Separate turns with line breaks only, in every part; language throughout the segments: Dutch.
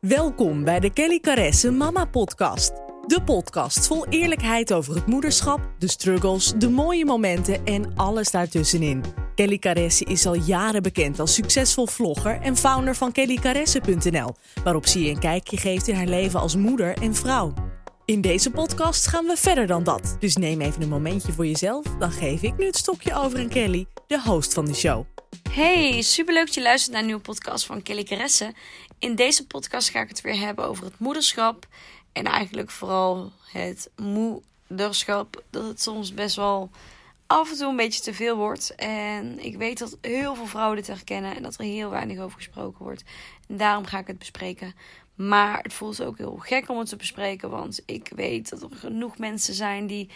Welkom bij de Kelly Caresse Mama Podcast. De podcast vol eerlijkheid over het moederschap, de struggles, de mooie momenten en alles daartussenin. Kelly Caresse is al jaren bekend als succesvol vlogger en founder van kellycaresse.nl, waarop ze je een kijkje geeft in haar leven als moeder en vrouw. In deze podcast gaan we verder dan dat, dus neem even een momentje voor jezelf, dan geef ik nu het stokje over aan Kelly, de host van de show.
Hey, superleuk dat je luistert naar een nieuwe podcast van Kelly Caresse. In deze podcast ga ik het weer hebben over het moederschap. En eigenlijk vooral het moederschap. Dat het soms best wel af en toe een beetje te veel wordt. En ik weet dat heel veel vrouwen dit herkennen. En dat er heel weinig over gesproken wordt. En daarom ga ik het bespreken. Maar het voelt ook heel gek om het te bespreken. Want ik weet dat er genoeg mensen zijn die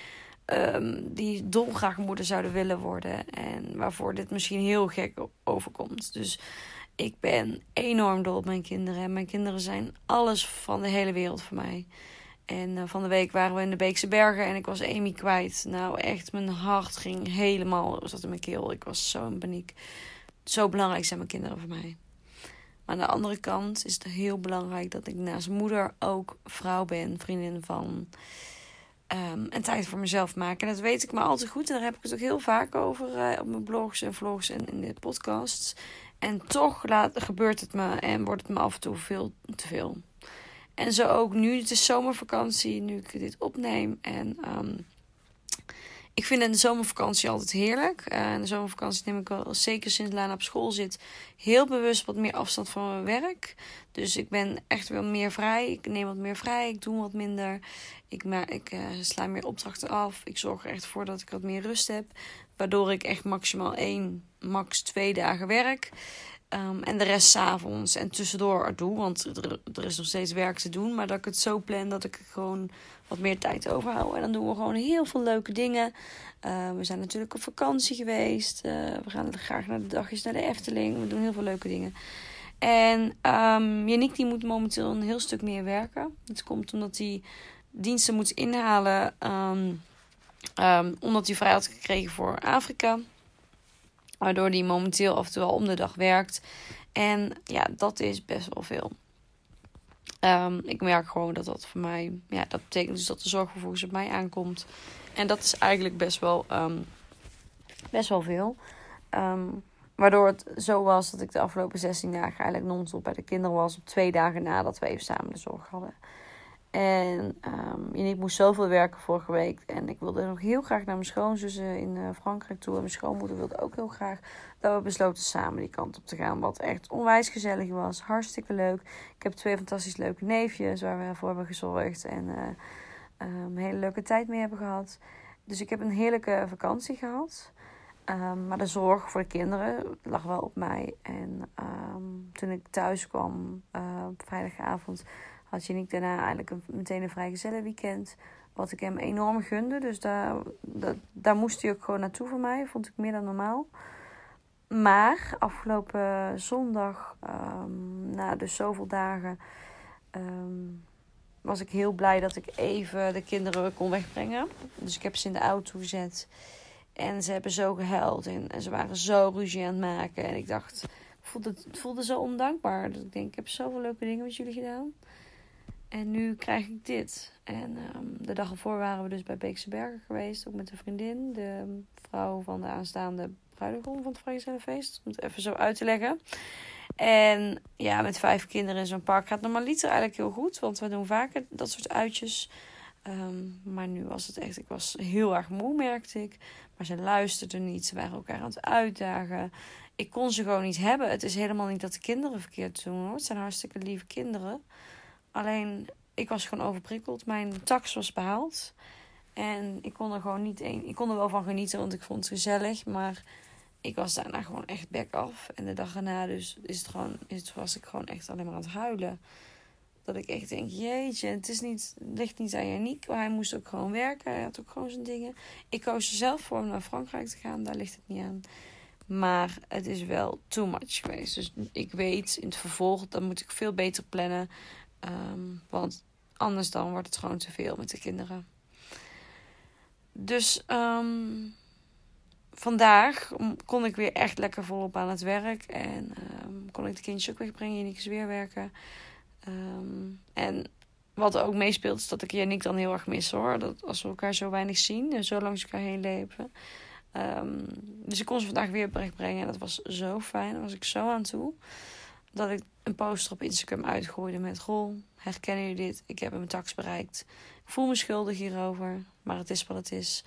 um, die dolgraag moeder zouden willen worden. En waarvoor dit misschien heel gek overkomt. Dus ik ben enorm dol op mijn kinderen. En mijn kinderen zijn alles van de hele wereld voor mij. En uh, van de week waren we in de Beekse Bergen en ik was Amy kwijt. Nou, echt, mijn hart ging helemaal, zat in mijn keel. Ik was zo in paniek. Zo belangrijk zijn mijn kinderen voor mij. Maar aan de andere kant is het heel belangrijk dat ik naast moeder ook vrouw ben, vriendin van um, en tijd voor mezelf maken. En dat weet ik maar al te goed. En daar heb ik het ook heel vaak over uh, op mijn blogs en vlogs en in de podcasts. En toch laat, gebeurt het me en wordt het me af en toe veel te veel. En zo ook nu. Het is zomervakantie, nu ik dit opneem. En um, ik vind in de zomervakantie altijd heerlijk. Uh, in de zomervakantie neem ik wel, zeker sinds Lana op school zit, heel bewust wat meer afstand van mijn werk. Dus ik ben echt wel meer vrij. Ik neem wat meer vrij. Ik doe wat minder. Ik, maar, ik uh, sla meer opdrachten af. Ik zorg er echt voor dat ik wat meer rust heb. Waardoor ik echt maximaal één, max twee dagen werk. Um, en de rest s'avonds en tussendoor doe. Want er, er, is nog steeds werk te doen. Maar dat ik het zo plan dat ik gewoon wat meer tijd overhoud. En dan doen we gewoon heel veel leuke dingen. Uh, we zijn natuurlijk op vakantie geweest. Uh, we gaan graag naar de dagjes naar de Efteling. We doen heel veel leuke dingen. En um, die moet momenteel een heel stuk meer werken. Het komt omdat hij diensten moet inhalen. Omdat hij vrij had gekregen voor Afrika. Waardoor hij momenteel af en toe al om de dag werkt. En ja, dat is best wel veel. Um, ik merk gewoon dat dat voor mij, ja, dat betekent dus dat de zorg vervolgens op mij aankomt. En dat is eigenlijk best wel, um, best wel veel. Um, waardoor het zo was dat ik de afgelopen 16 dagen eigenlijk non-stop bij de kinderen was. Op twee dagen nadat we even samen de zorg hadden. En um, ik moest zoveel werken vorige week. En ik wilde nog heel graag naar mijn schoonzussen in uh, Frankrijk toe. En mijn schoonmoeder wilde ook heel graag. Dat we besloten samen die kant op te gaan. Wat echt onwijs gezellig was. Hartstikke leuk. Ik heb twee fantastisch leuke neefjes waar we voor hebben gezorgd. En uh, um, een hele leuke tijd mee hebben gehad. Dus ik heb een heerlijke vakantie gehad. Um, maar de zorg voor de kinderen lag wel op mij. En toen ik thuis kwam op vrijdagavond had je niet daarna eigenlijk een, meteen een vrijgezellen weekend. Wat ik hem enorm gunde. Dus daar, daar, moest hij ook gewoon naartoe voor mij. Vond ik meer dan normaal. Maar afgelopen zondag, um, na dus zoveel dagen, um, was ik heel blij dat ik even de kinderen kon wegbrengen. Dus ik heb ze in de auto gezet. En ze hebben zo gehuild. En, ze waren zo ruzie aan het maken. En ik dacht, ik voelde, het voelde zo ondankbaar. Dat ik denk, ik heb zoveel leuke dingen met jullie gedaan. En nu krijg ik dit. En um, de dag ervoor waren we dus bij Beekse Bergen geweest. Ook met een vriendin. De vrouw van de aanstaande bruidegom van het Vrijgezellenfeest. Om het even zo uit te leggen. En ja, met vijf kinderen in zo'n park gaat normaliter eigenlijk heel goed. Want we doen vaker dat soort uitjes. Um, maar nu was het echt, ik was heel erg moe, merkte ik. Maar ze luisterden niet. Ze waren elkaar aan het uitdagen. Ik kon ze gewoon niet hebben. Het is helemaal niet dat de kinderen verkeerd doen hoor. Het zijn hartstikke lieve kinderen. Alleen, ik was gewoon overprikkeld. Mijn tax was behaald. En ik kon er gewoon niet een. Ik kon er wel van genieten, want ik vond het gezellig. Maar ik was daarna gewoon echt back af. En de dag erna dus is het gewoon, is het, was ik gewoon echt alleen maar aan het huilen. Dat ik echt denk, jeetje, het, is niet, ligt niet aan Yannick. Hij moest ook gewoon werken. Hij had ook gewoon zijn dingen. Ik koos er zelf voor om naar Frankrijk te gaan. Daar ligt het niet aan. Maar het is wel too much geweest. Dus ik weet in het vervolg, dan moet ik veel beter plannen. Um, want anders dan wordt het gewoon te veel met de kinderen. Dus um, vandaag kon ik weer echt lekker volop aan het werk. En um, kon ik de kindjes ook wegbrengen. Janiek is weer werken. En wat ook meespeelt is dat ik Janiek dan heel erg mis hoor. Dat als we elkaar zo weinig zien en zo langs elkaar heen leven. Dus ik kon ze vandaag weer wegbrengen. En dat was zo fijn. Daar was ik zo aan toe. Dat ik een poster op Instagram uitgooide met... Goh, herkennen jullie dit? Ik heb mijn tax bereikt. Ik voel me schuldig hierover. Maar het is wat het is.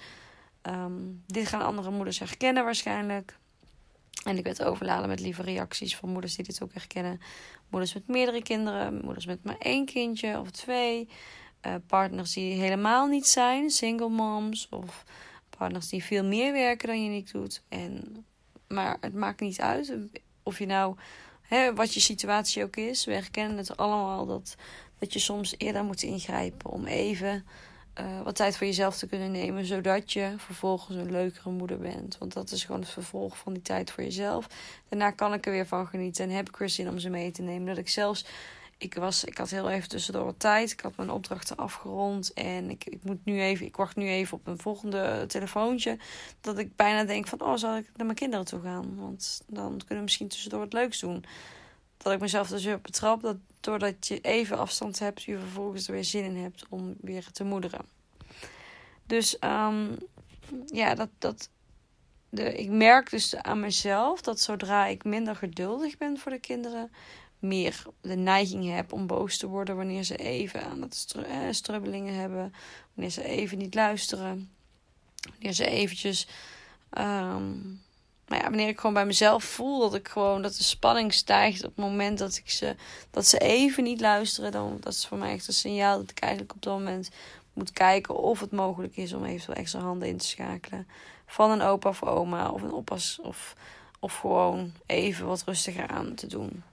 Um, dit gaan andere moeders herkennen waarschijnlijk. En ik werd overladen met lieve reacties van moeders die dit ook herkennen. Moeders met meerdere kinderen, moeders met maar één kindje of twee. Uh, partners die helemaal niet zijn, single moms. Of partners die veel meer werken dan je niet doet. En, maar het maakt niet uit of je nou, hè, wat je situatie ook is. We herkennen het allemaal dat, dat je soms eerder moet ingrijpen om even uh, wat tijd voor jezelf te kunnen nemen, zodat je vervolgens een leukere moeder bent. Want dat is gewoon het vervolg van die tijd voor jezelf. Daarna kan ik er weer van genieten en heb ik er zin om ze mee te nemen. Dat ik zelfs, ik, was, ik had heel even tussendoor tijd. Ik had mijn opdrachten afgerond en ik, ik, moet nu even, ik wacht nu even op een volgende telefoontje. Dat ik bijna denk van, oh, zal ik naar mijn kinderen toe gaan? Want dan kunnen we misschien tussendoor wat leuks doen. Dat ik mezelf dus weer betrap dat doordat je even afstand hebt, je vervolgens er weer zin in hebt om weer te moederen. Dus um, ja, dat, dat, de, ik merk dus aan mezelf dat zodra ik minder geduldig ben voor de kinderen, meer de neiging heb om boos te worden wanneer ze even aan het eh, strubbelingen hebben, wanneer ze even niet luisteren, wanneer ze eventjes um, ja, wanneer ik gewoon bij mezelf voel dat ik gewoon dat de spanning stijgt op het moment dat ik ze dat ze even niet luisteren, dan dat is voor mij echt een signaal dat ik eigenlijk op dat moment moet kijken of het mogelijk is om eventueel extra handen in te schakelen van een opa of oma of een oppas of of gewoon even wat rustiger aan te doen.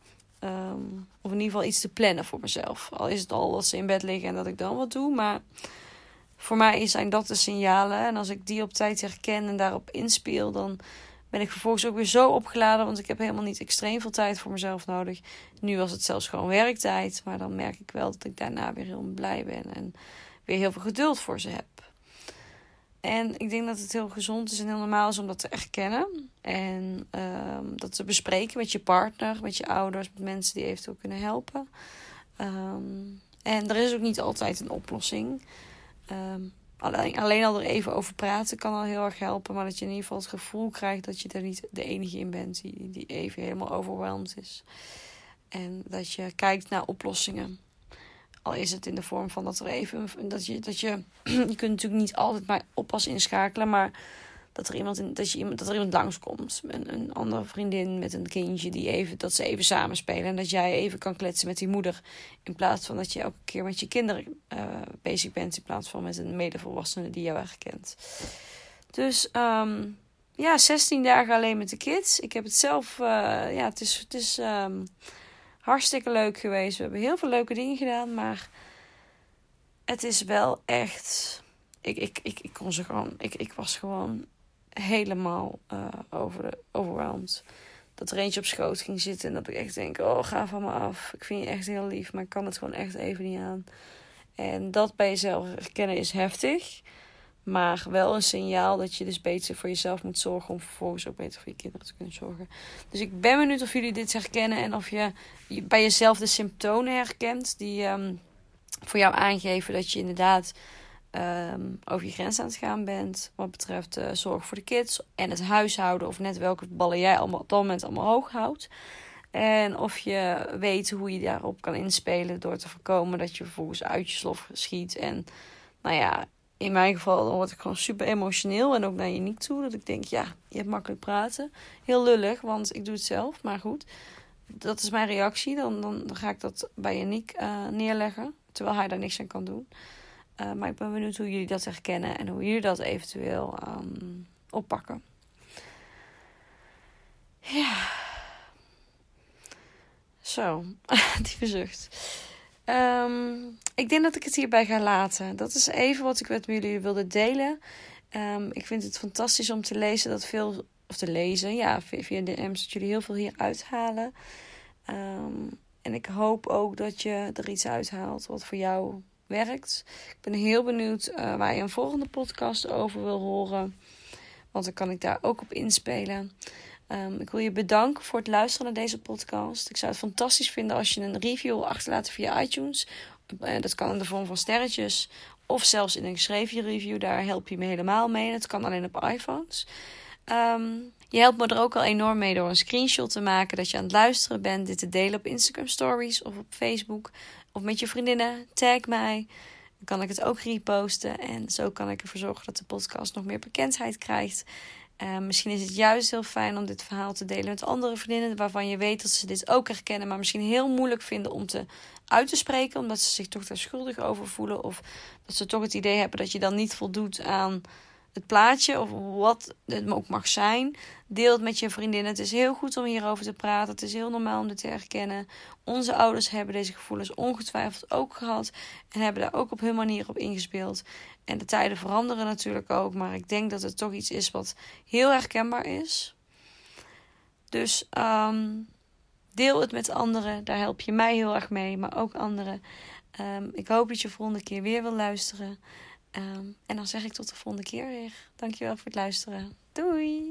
Um, of in ieder geval iets te plannen voor mezelf. Al is het al dat ze in bed liggen en dat ik dan wat doe. Maar voor mij zijn dat de signalen. En als ik die op tijd herken en daarop inspeel, dan ben ik vervolgens ook weer zo opgeladen. Want ik heb helemaal niet extreem veel tijd voor mezelf nodig. Nu was het zelfs gewoon werktijd. Maar dan merk ik wel dat ik daarna weer heel blij ben. En weer heel veel geduld voor ze heb. En ik denk dat het heel gezond is en heel normaal is om dat te erkennen. En um, dat te bespreken met je partner, met je ouders, met mensen die eventueel kunnen helpen. Um, en er is ook niet altijd een oplossing. Um, Alleen, alleen al er even over praten kan al heel erg helpen. Maar dat je in ieder geval het gevoel krijgt dat je er niet de enige in bent die, die even helemaal overweldigd is. En dat je kijkt naar oplossingen. Al is het in de vorm van dat er even. Dat je, dat je, je kunt natuurlijk niet altijd maar oppas inschakelen. Maar dat er iemand, in, dat je iemand, dat er iemand langskomt. Een, een andere vriendin met een kindje die even, dat ze even samen spelen. En dat jij even kan kletsen met die moeder. In plaats van dat je elke keer met je kinderen uh, bezig bent. In plaats van met een medevolwassene die jou herkent. Dus um, ja, 16 dagen alleen met de kids. Ik heb het zelf, uh, ja, het is, het is um, hartstikke leuk geweest. We hebben heel veel leuke dingen gedaan. Maar het is wel echt. Ik, ik, ik, ik kon ze gewoon. Ik, ik was gewoon helemaal uh. Dat er eentje op schoot ging zitten en dat ik echt denk: Oh, ga van me af. Ik vind je echt heel lief, maar ik kan het gewoon echt even niet aan. En dat bij jezelf herkennen is heftig. Maar wel een signaal dat je dus beter voor jezelf moet zorgen. Om vervolgens ook beter voor je kinderen te kunnen zorgen. Dus ik ben benieuwd of jullie dit herkennen. En of je bij jezelf de symptomen herkent. Die um, voor jou aangeven dat je inderdaad um, over je grens aan het gaan bent. Wat betreft uh, zorg voor de kids en het huishouden. Of net welke ballen jij allemaal, op dat moment allemaal hoog houdt. En of je weet hoe je daarop kan inspelen door te voorkomen dat je vervolgens uit je slof schiet. En nou ja, in mijn geval dan word ik gewoon super emotioneel. En ook naar je niet toe. Dat ik denk, ja, je hebt makkelijk praten. Heel lullig, want ik doe het zelf. Maar goed, dat is mijn reactie. Dan, dan, ga ik dat bij Yannick uh, neerleggen. Terwijl hij daar niks aan kan doen. Uh, maar ik ben benieuwd hoe jullie dat herkennen en hoe jullie dat eventueel um, oppakken. Ja. Zo, diepe zucht. Um, ik denk dat ik het hierbij ga laten. Dat is even wat ik met jullie wilde delen. Um, ik vind het fantastisch om te lezen dat veel, of te lezen, ja, via DM's, dat jullie heel veel hier uithalen. En ik hoop ook dat je er iets uithaalt wat voor jou werkt. Ik ben heel benieuwd uh, waar je een volgende podcast over wil horen. Want dan kan ik daar ook op inspelen. Ehm, ik wil je bedanken voor het luisteren naar deze podcast. Ik zou het fantastisch vinden als je een review wil achterlaten via iTunes. Uh, dat kan in de vorm van sterretjes. Of zelfs in een geschreven review. Daar help je me helemaal mee. Dat kan alleen op iPhones. Um, je helpt me er ook al enorm mee door een screenshot te maken dat je aan het luisteren bent. Dit te delen op Instagram Stories of op Facebook. Of met je vriendinnen. Tag mij. Dan kan ik het ook reposten. En zo kan ik ervoor zorgen dat de podcast nog meer bekendheid krijgt. Uh, misschien is het juist heel fijn om dit verhaal te delen met andere vriendinnen. Waarvan je weet dat ze dit ook herkennen. Maar misschien heel moeilijk vinden om te uit te spreken. Omdat ze zich toch daar schuldig over voelen. Of dat ze toch het idee hebben dat je dan niet voldoet aan het plaatje of wat het ook mag zijn. Deel het met je vriendinnen. Het is heel goed om hierover te praten. Het is heel normaal om dit te herkennen. Onze ouders hebben deze gevoelens ongetwijfeld ook gehad. En hebben daar ook op hun manier op ingespeeld. En de tijden veranderen natuurlijk ook. Maar ik denk dat het toch iets is wat heel herkenbaar is. Dus um, deel het met anderen. Daar help je mij heel erg mee. Maar ook anderen. Um, ik hoop dat je volgende keer weer wil luisteren. Um, en dan zeg ik tot de volgende keer weer. Dankjewel voor het luisteren. Doei!